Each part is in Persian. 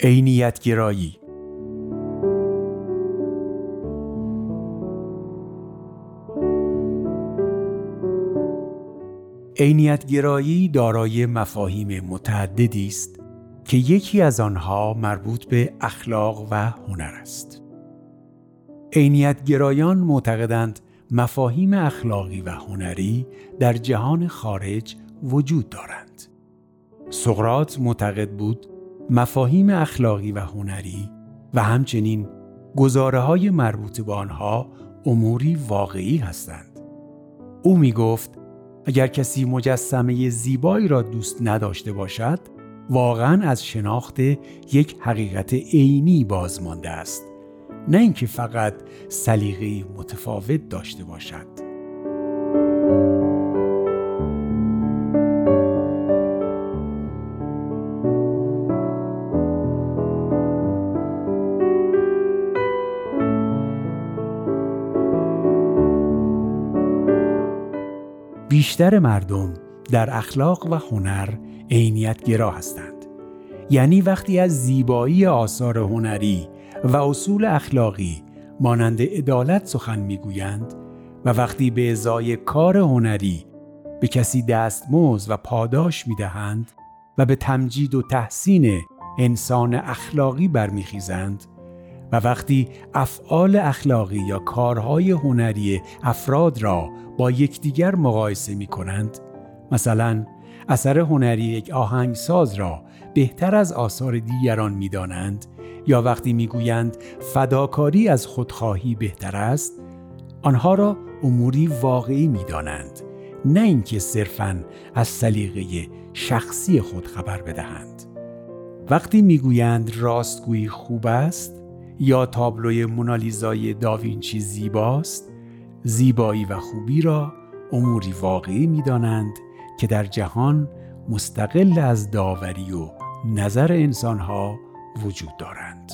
عینیت گرایی عینیت گرایی دارای مفاهیم متعددی است که یکی از آنها مربوط به اخلاق و هنر است. عینیت گرایان معتقدند مفاهیم اخلاقی و هنری در جهان خارج وجود دارند. سقرات معتقد بود مفاهیم اخلاقی و هنری و همچنین گزاره های مربوط به آنها اموری واقعی هستند. او می گفت اگر کسی مجسمه زیبایی را دوست نداشته باشد واقعا از شناخت یک حقیقت عینی باز مانده است نه اینکه فقط سلیقه متفاوت داشته باشد بیشتر مردم در اخلاق و هنر عینیت گرا هستند. یعنی وقتی از زیبایی آثار هنری و اصول اخلاقی مانند عدالت سخن می‌گویند و وقتی به ازای کار هنری به کسی دستمزد و پاداش می‌دهند و به تمجید و تحسین انسان اخلاقی برمیخیزند و وقتی افعال اخلاقی یا کارهای هنری افراد را با یکدیگر مقایسه می کنند مثلا اثر هنری یک آهنگساز را بهتر از آثار دیگران می دانند یا وقتی می گویند فداکاری از خودخواهی بهتر است آنها را اموری واقعی می دانند نه اینکه صرفا از سلیقه شخصی خود خبر بدهند. وقتی می‌گویند راستگویی خوب است یا تابلوی مونالیزای داوینچی زیباست زیبایی و خوبی را اموری واقعی می دانند که در جهان مستقل از داوری و نظر انسانها وجود دارند.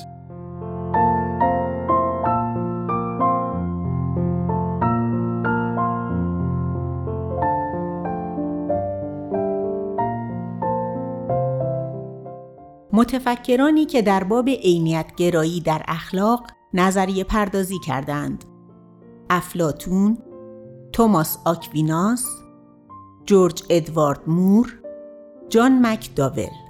متفکرانی که در باب عینیت گرایی در اخلاق نظریه پردازی کردند. افلاتون، توماس آکویناس، جورج ادوارد مور، جان مکداول.